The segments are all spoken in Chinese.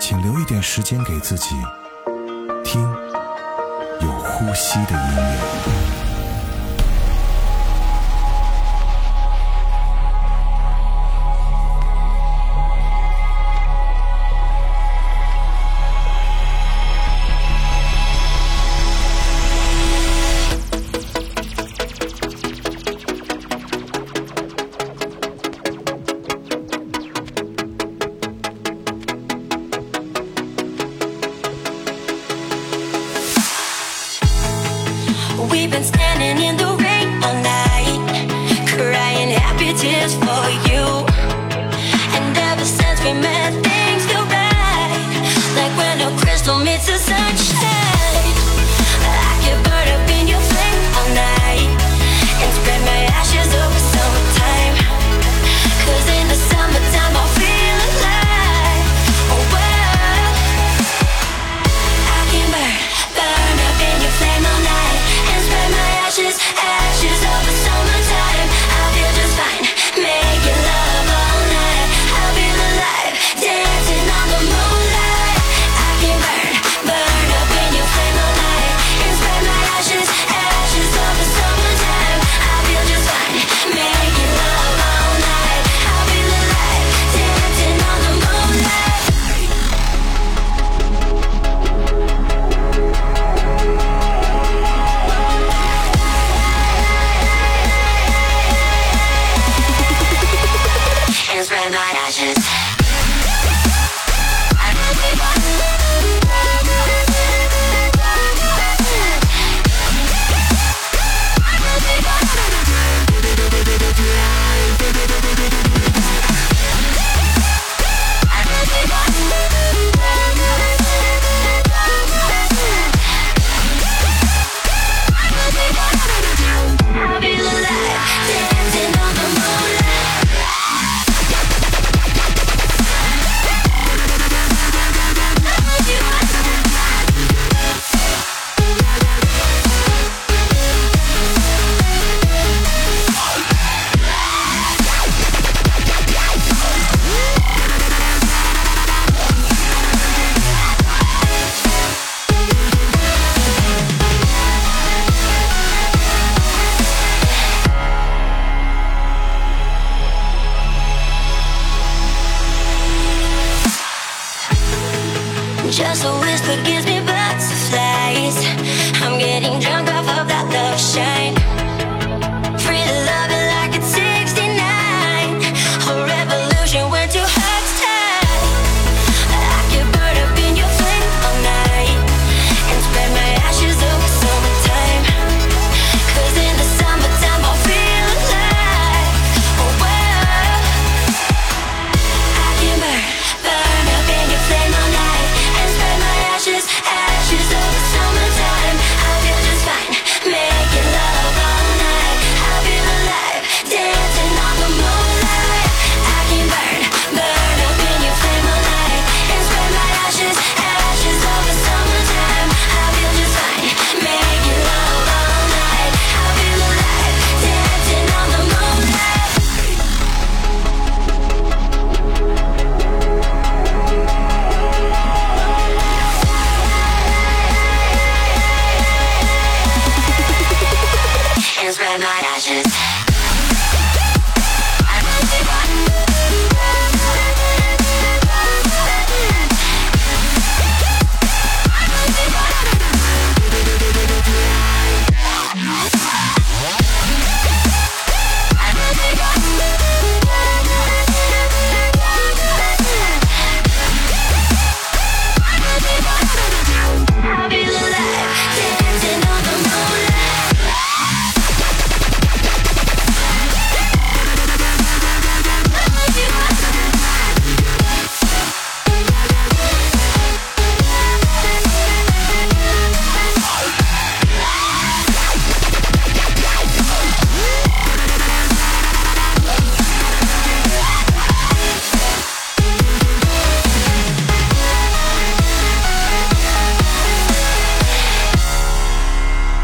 请留一点时间给自己，听有呼吸的音乐。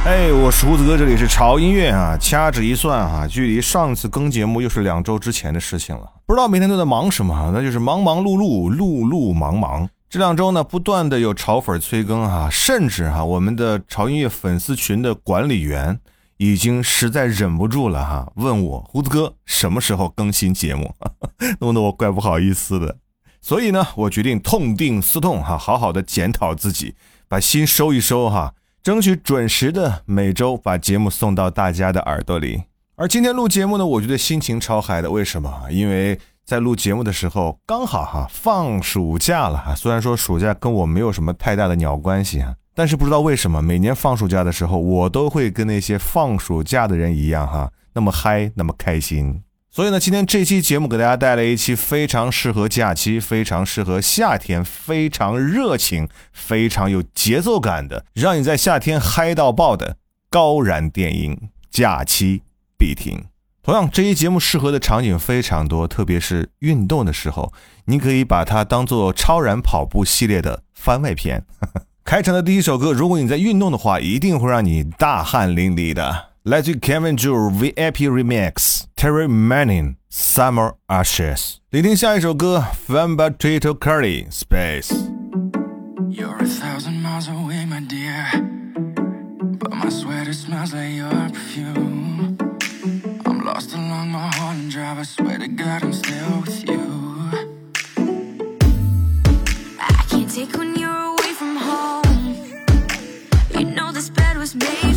我是胡子哥，这里是潮音乐啊。掐指一算啊，距离上次更节目又是两周之前的事情了。不知道每天都在忙什么，那就是忙忙碌碌，碌碌忙忙。这两周呢，不断的有潮粉催更啊，甚至哈，我们的潮音乐粉丝群的管理员已经实在忍不住了哈，问我胡子哥什么时候更新节目，弄得我怪不好意思的。所以呢，我决定痛定思痛哈，好好的检讨自己，把心收一收哈。争取准时的每周把节目送到大家的耳朵里。而今天录节目呢，我觉得心情超嗨的。为什么？因为在录节目的时候刚好哈放暑假了哈。虽然说暑假跟我没有什么太大的鸟关系啊，但是不知道为什么每年放暑假的时候，我都会跟那些放暑假的人一样哈，那么嗨，那么开心。所以呢，今天这期节目给大家带来一期非常适合假期、非常适合夏天、非常热情、非常有节奏感的，让你在夏天嗨到爆的高燃电音，假期必听。同样，这期节目适合的场景非常多，特别是运动的时候，你可以把它当做超燃跑步系列的番外篇。开场的第一首歌，如果你在运动的话，一定会让你大汗淋漓的。来自 Kevin j u VIP Remix Terry Manning Summer Ashes，聆听下一首歌 Fan Potato Curry Space。You're a thousand miles away, my dear, but my sweater smells like your perfume. I'm lost along my Holland Drive. I swear to God, I'm still with you. I can't take when you're away from home. You know this bed was made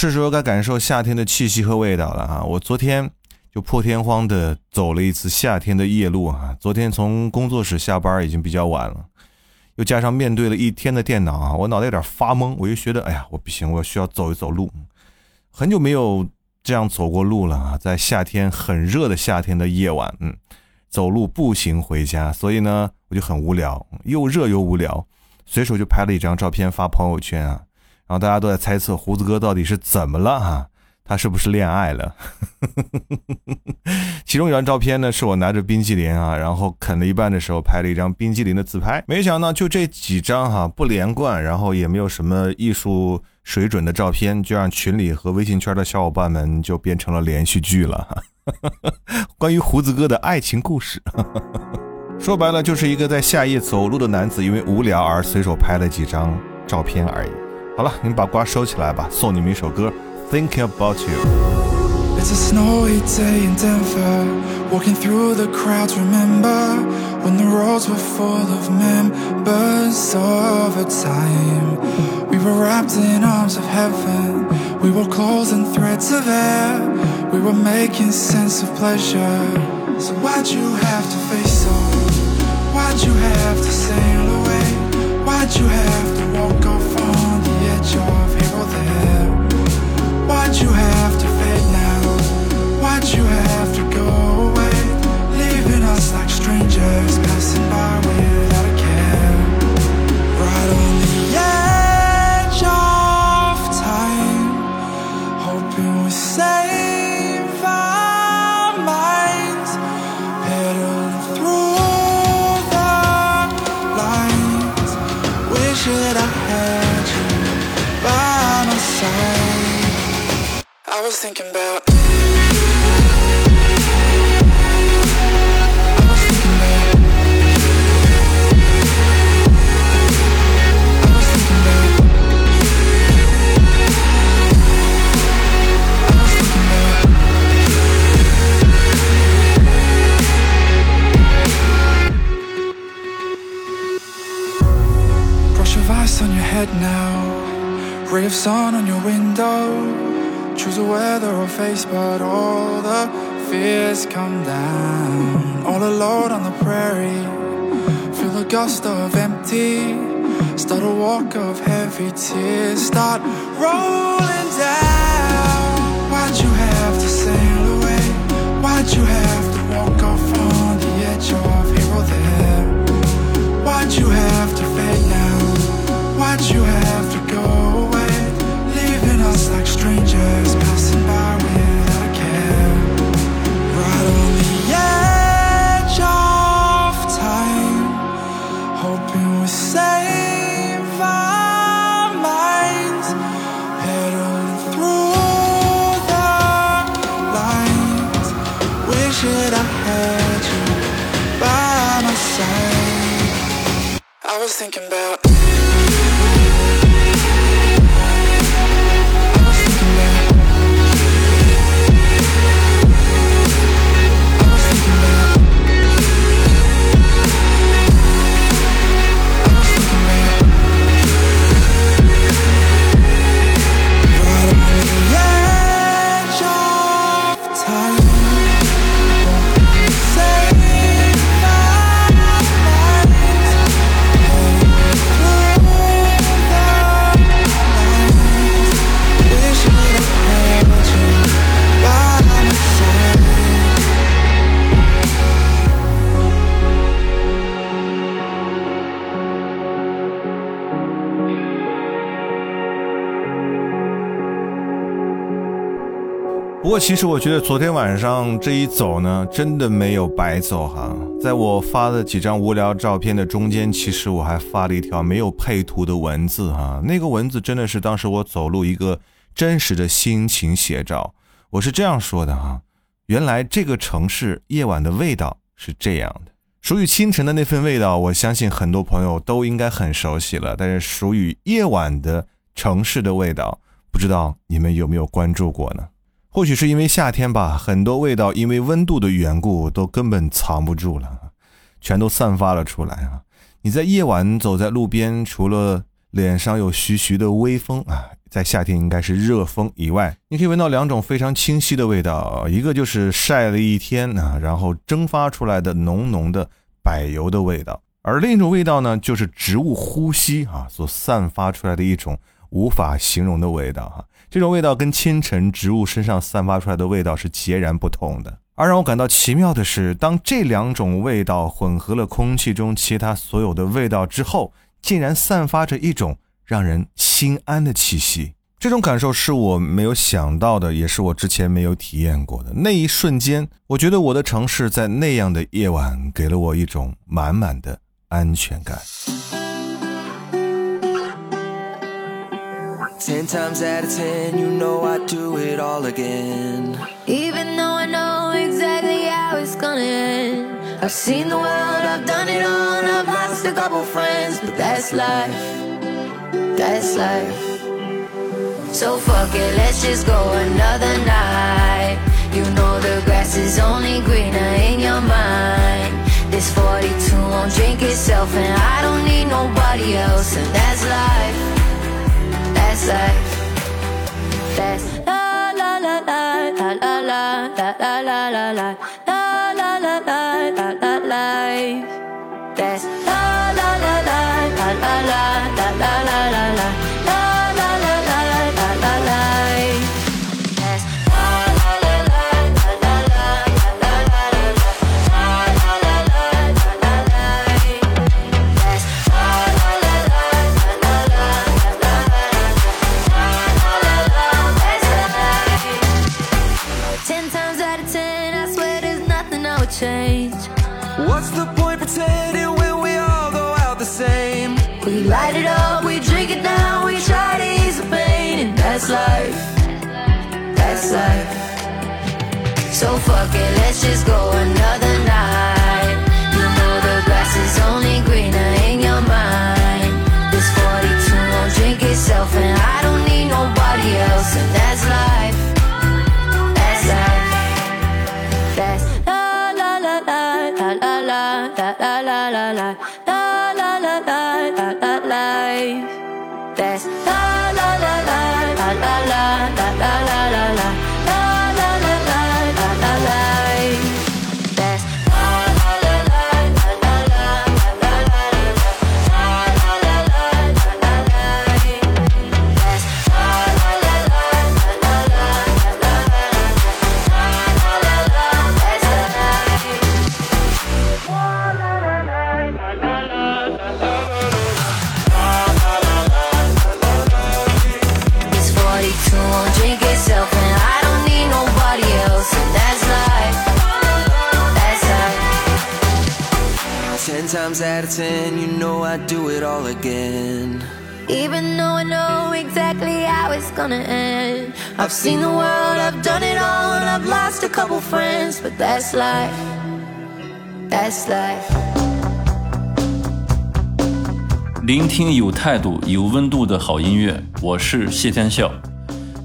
是时候该感受夏天的气息和味道了啊！我昨天就破天荒的走了一次夏天的夜路啊。昨天从工作室下班已经比较晚了，又加上面对了一天的电脑啊，我脑袋有点发懵。我就觉得，哎呀，我不行，我需要走一走路。很久没有这样走过路了啊，在夏天很热的夏天的夜晚，嗯，走路步行回家，所以呢，我就很无聊，又热又无聊，随手就拍了一张照片发朋友圈啊。然后大家都在猜测胡子哥到底是怎么了哈、他是不是恋爱了？其中一张照片呢，是我拿着冰淇淋啊，然后啃了一半的时候拍了一张冰淇淋的自拍。没想到就这几张哈、不连贯，然后也没有什么艺术水准的照片，就让群里和微信圈的小伙伴们就变成了连续剧了。关于胡子哥的爱情故事。说白了，就是一个在夏夜走路的男子，因为无聊而随手拍了几张照片而已。好了，你们把瓜收起来吧，送你们一首歌《Thinking About You》。It's a snowy day in Denver. Walking through the crowds, remember when the roads were full of members of a time. We were wrapped in arms of heaven. We were clothes and threads of air. We were making sense of pleasure. So why'd you have to face off? Why'd you have to sail away? Why'd you have to walk off on Of here or there? Why'd you have to fade now? Why'd you have to go away? Leaving us like strangers passing by was thinking or face, but all the fears come down. All alone on the prairie. Feel a gust of empty. Start a walk of heavy tears. Start rolling down. Why'd you have to sail away? Why'd you have to walk off on the edge of here or there? Why'd you have to fade now? Why'd you have was thinking about. 其实我觉得昨天晚上这一走呢，真的没有白走哈。在我发的几张无聊照片的中间，其实我还发了一条没有配图的文字哈。那个文字真的是当时我走路一个真实的心情写照。我是这样说的哈：原来这个城市夜晚的味道是这样的。属于清晨的那份味道，我相信很多朋友都应该很熟悉了。但是属于夜晚的城市的味道，不知道你们有没有关注过呢？或许是因为夏天吧，很多味道因为温度的缘故都根本藏不住了，全都散发了出来啊！你在夜晚走在路边，除了脸上有徐徐的微风啊，在夏天应该是热风以外，你可以闻到两种非常清晰的味道，一个就是晒了一天啊，然后蒸发出来的浓浓的柏油的味道，而另一种味道呢，就是植物呼吸啊所散发出来的一种无法形容的味道哈。这种味道跟清晨植物身上散发出来的味道是截然不同的。而让我感到奇妙的是，当这两种味道混合了空气中其他所有的味道之后，竟然散发着一种让人心安的气息。这种感受是我没有想到的，也是我之前没有体验过的。那一瞬间，我觉得我的城市在那样的夜晚给了我一种满满的安全感。Ten times out of ten, you know I do it all again. Even though I know exactly how it's gonna end, I've seen the world, I've done it all, and I've lost a couple friends, but that's life. That's life. So fuck it, let's just go another night. You know the grass is only greener in your mind. This 42 won't drink itself, and I don't need nobody else, and that's life best life. Best la la la la la la la la la la la. I've seen the world, I've done it all, and I've lost a couple friends. But that's life. That's life. 聆听有态度、有温度的好音乐，我是谢天笑，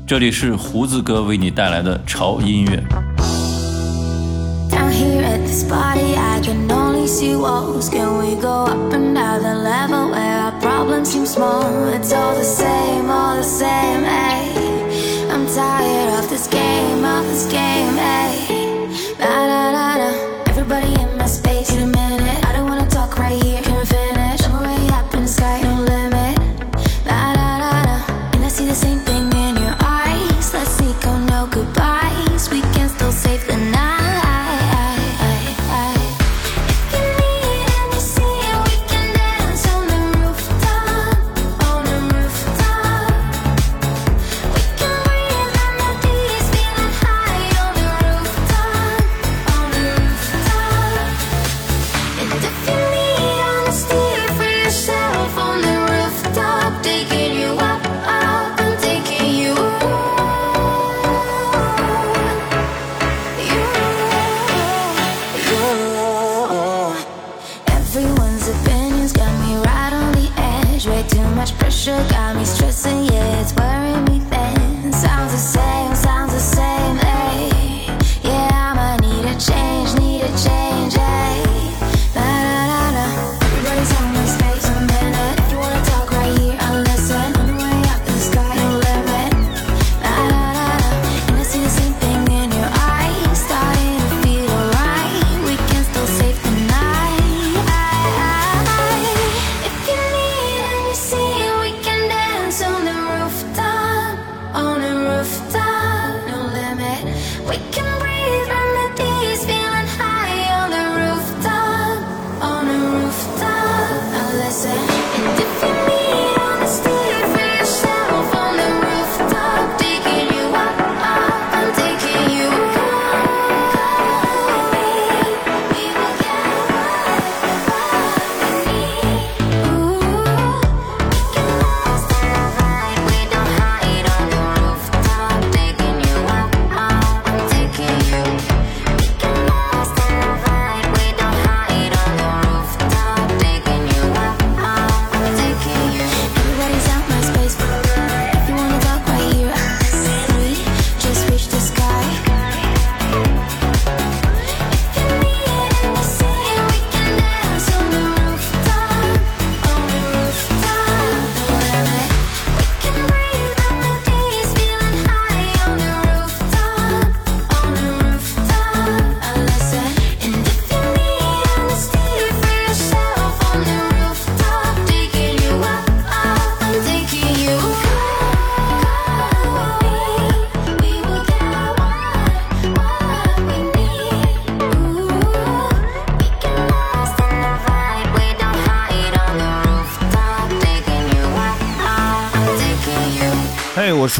这里是胡子哥为你带来的潮音乐。Down here at this party, I can only see Problems seem small, it's all the same, all the same, eh? Got me stressing, yeah, it's worrying.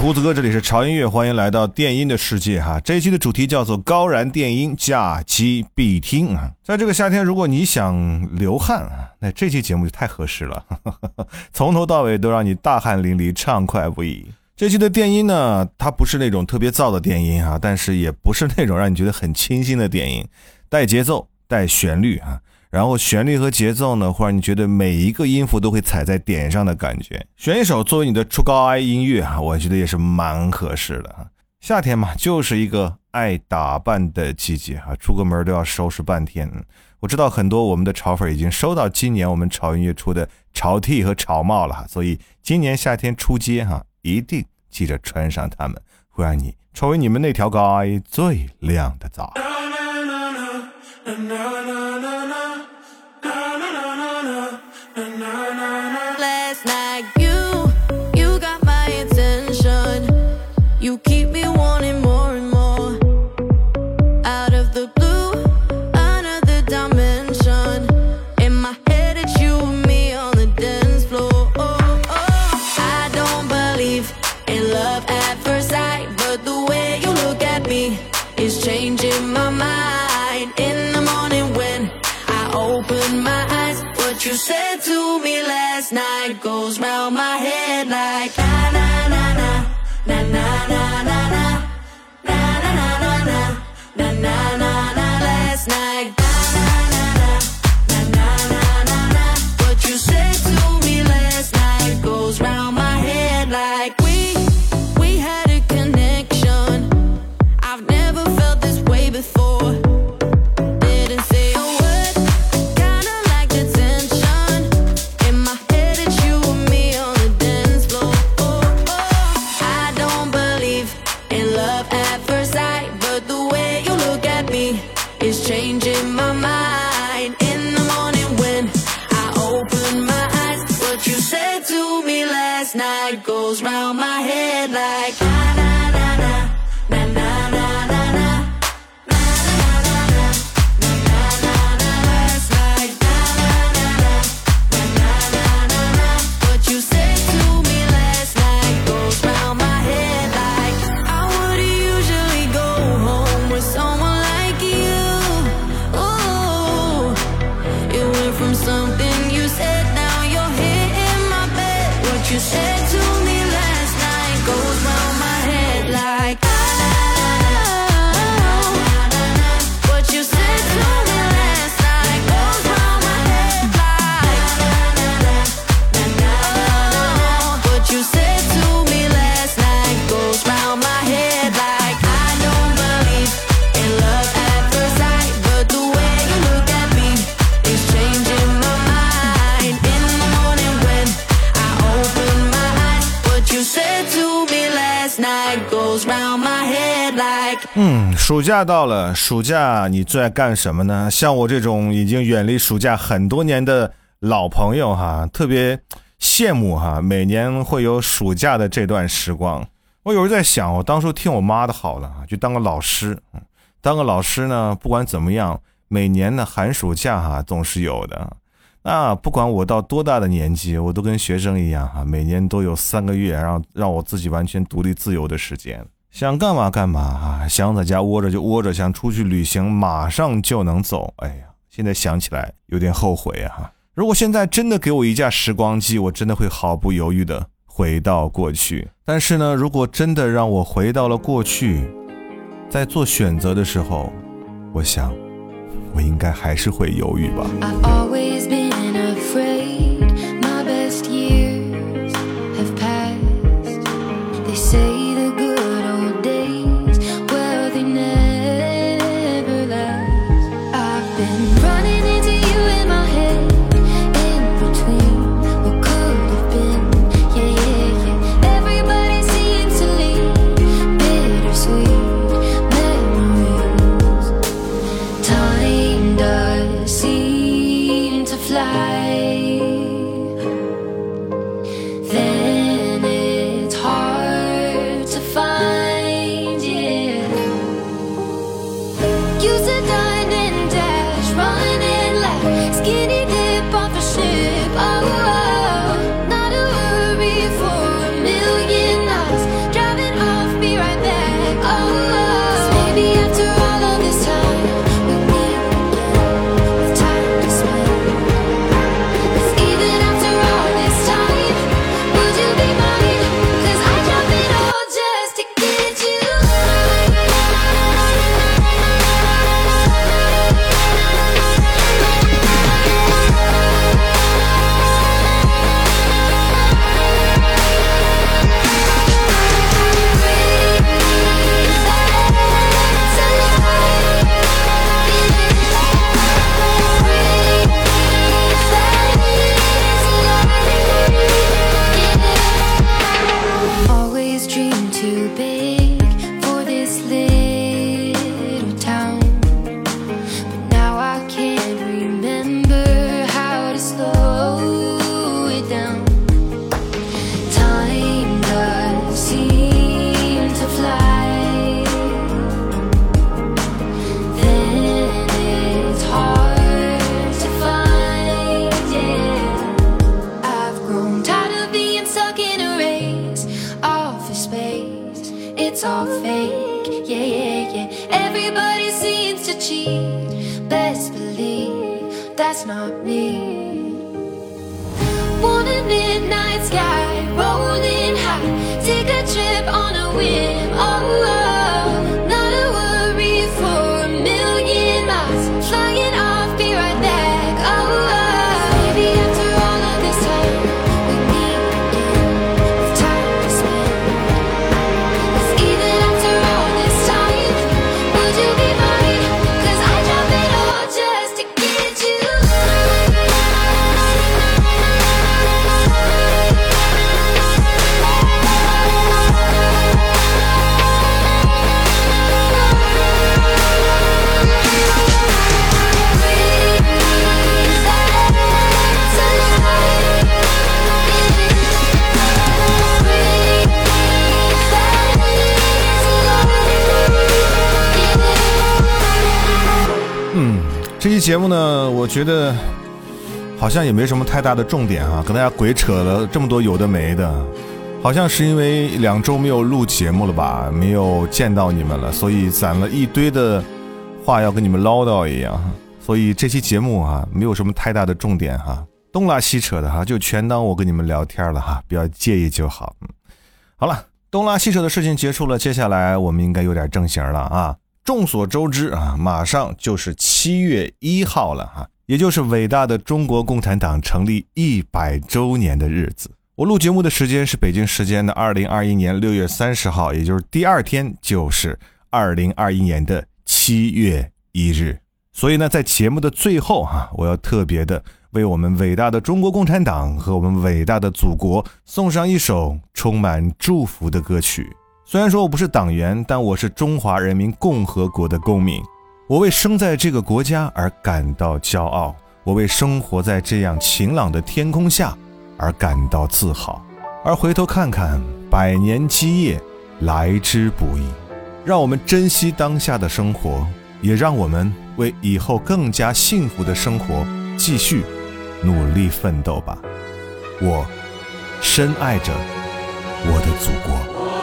胡子哥，这里是潮音乐，欢迎来到电音的世界哈。这一期的主题叫做高燃电音，假期必听啊。在这个夏天，如果你想流汗啊，那这期节目就太合适了，从头到尾都让你大汗淋漓，畅快不已。这期的电音呢，它不是那种特别燥的电音啊，但是也不是那种让你觉得很清新的电音，带节奏，带旋律啊。然后旋律和节奏呢，会让你觉得每一个音符都会踩在点上的感觉。选一首作为你的初高 I 音乐啊，我觉得也是蛮合适的啊。夏天嘛，就是一个爱打扮的季节哈，出个门都要收拾半天。我知道很多我们的潮粉已经收到今年我们潮音乐出的潮 T 和潮帽了哈，所以今年夏天出街哈，一定记着穿上它们，会让你成为你们那条街最亮的早。Night goes round my head like na 暑假到了，暑假你最爱干什么呢？像我这种已经远离暑假很多年的老朋友哈，特别羡慕哈，每年会有暑假的这段时光。我有时候在想，我当初听我妈的好了，就当个老师。当个老师呢，不管怎么样，每年的寒暑假哈总是有的。那不管我到多大的年纪，我都跟学生一样哈，每年都有三个月让让我自己完全独立自由的时间。想干嘛干嘛啊！想在家窝着就窝着，想出去旅行马上就能走。哎呀，现在想起来有点后悔啊！如果现在真的给我一架时光机，我真的会毫不犹豫的回到过去。但是呢，如果真的让我回到了过去，在做选择的时候，我想，我应该还是会犹豫吧。节目呢，我觉得好像也没什么太大的重点啊，跟大家鬼扯了这么多有的没的，好像是因为两周没有录节目了吧，没有见到你们了，所以攒了一堆的话要跟你们唠叨一样，所以这期节目啊，没有什么太大的重点哈，东拉西扯的哈，就全当我跟你们聊天了哈，不要介意就好。好了，东拉西扯的事情结束了，接下来我们应该有点正形了啊。众所周知啊，马上就是七月一号了哈，也就是伟大的中国共产党成立一百周年的日子。我录节目的时间是北京时间的二零二一年六月三十号，也就是第二天就是二零二一年的七月一日。所以呢，在节目的最后哈、我要特别的为我们伟大的中国共产党和我们伟大的祖国送上一首充满祝福的歌曲。虽然说我不是党员，但我是中华人民共和国的公民。我为生在这个国家而感到骄傲，我为生活在这样晴朗的天空下而感到自豪。而回头看看，百年基业来之不易，让我们珍惜当下的生活，也让我们为以后更加幸福的生活继续努力奋斗吧。我深爱着我的祖国。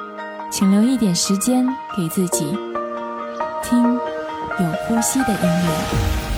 请留一点时间给自己，听有呼吸的音乐。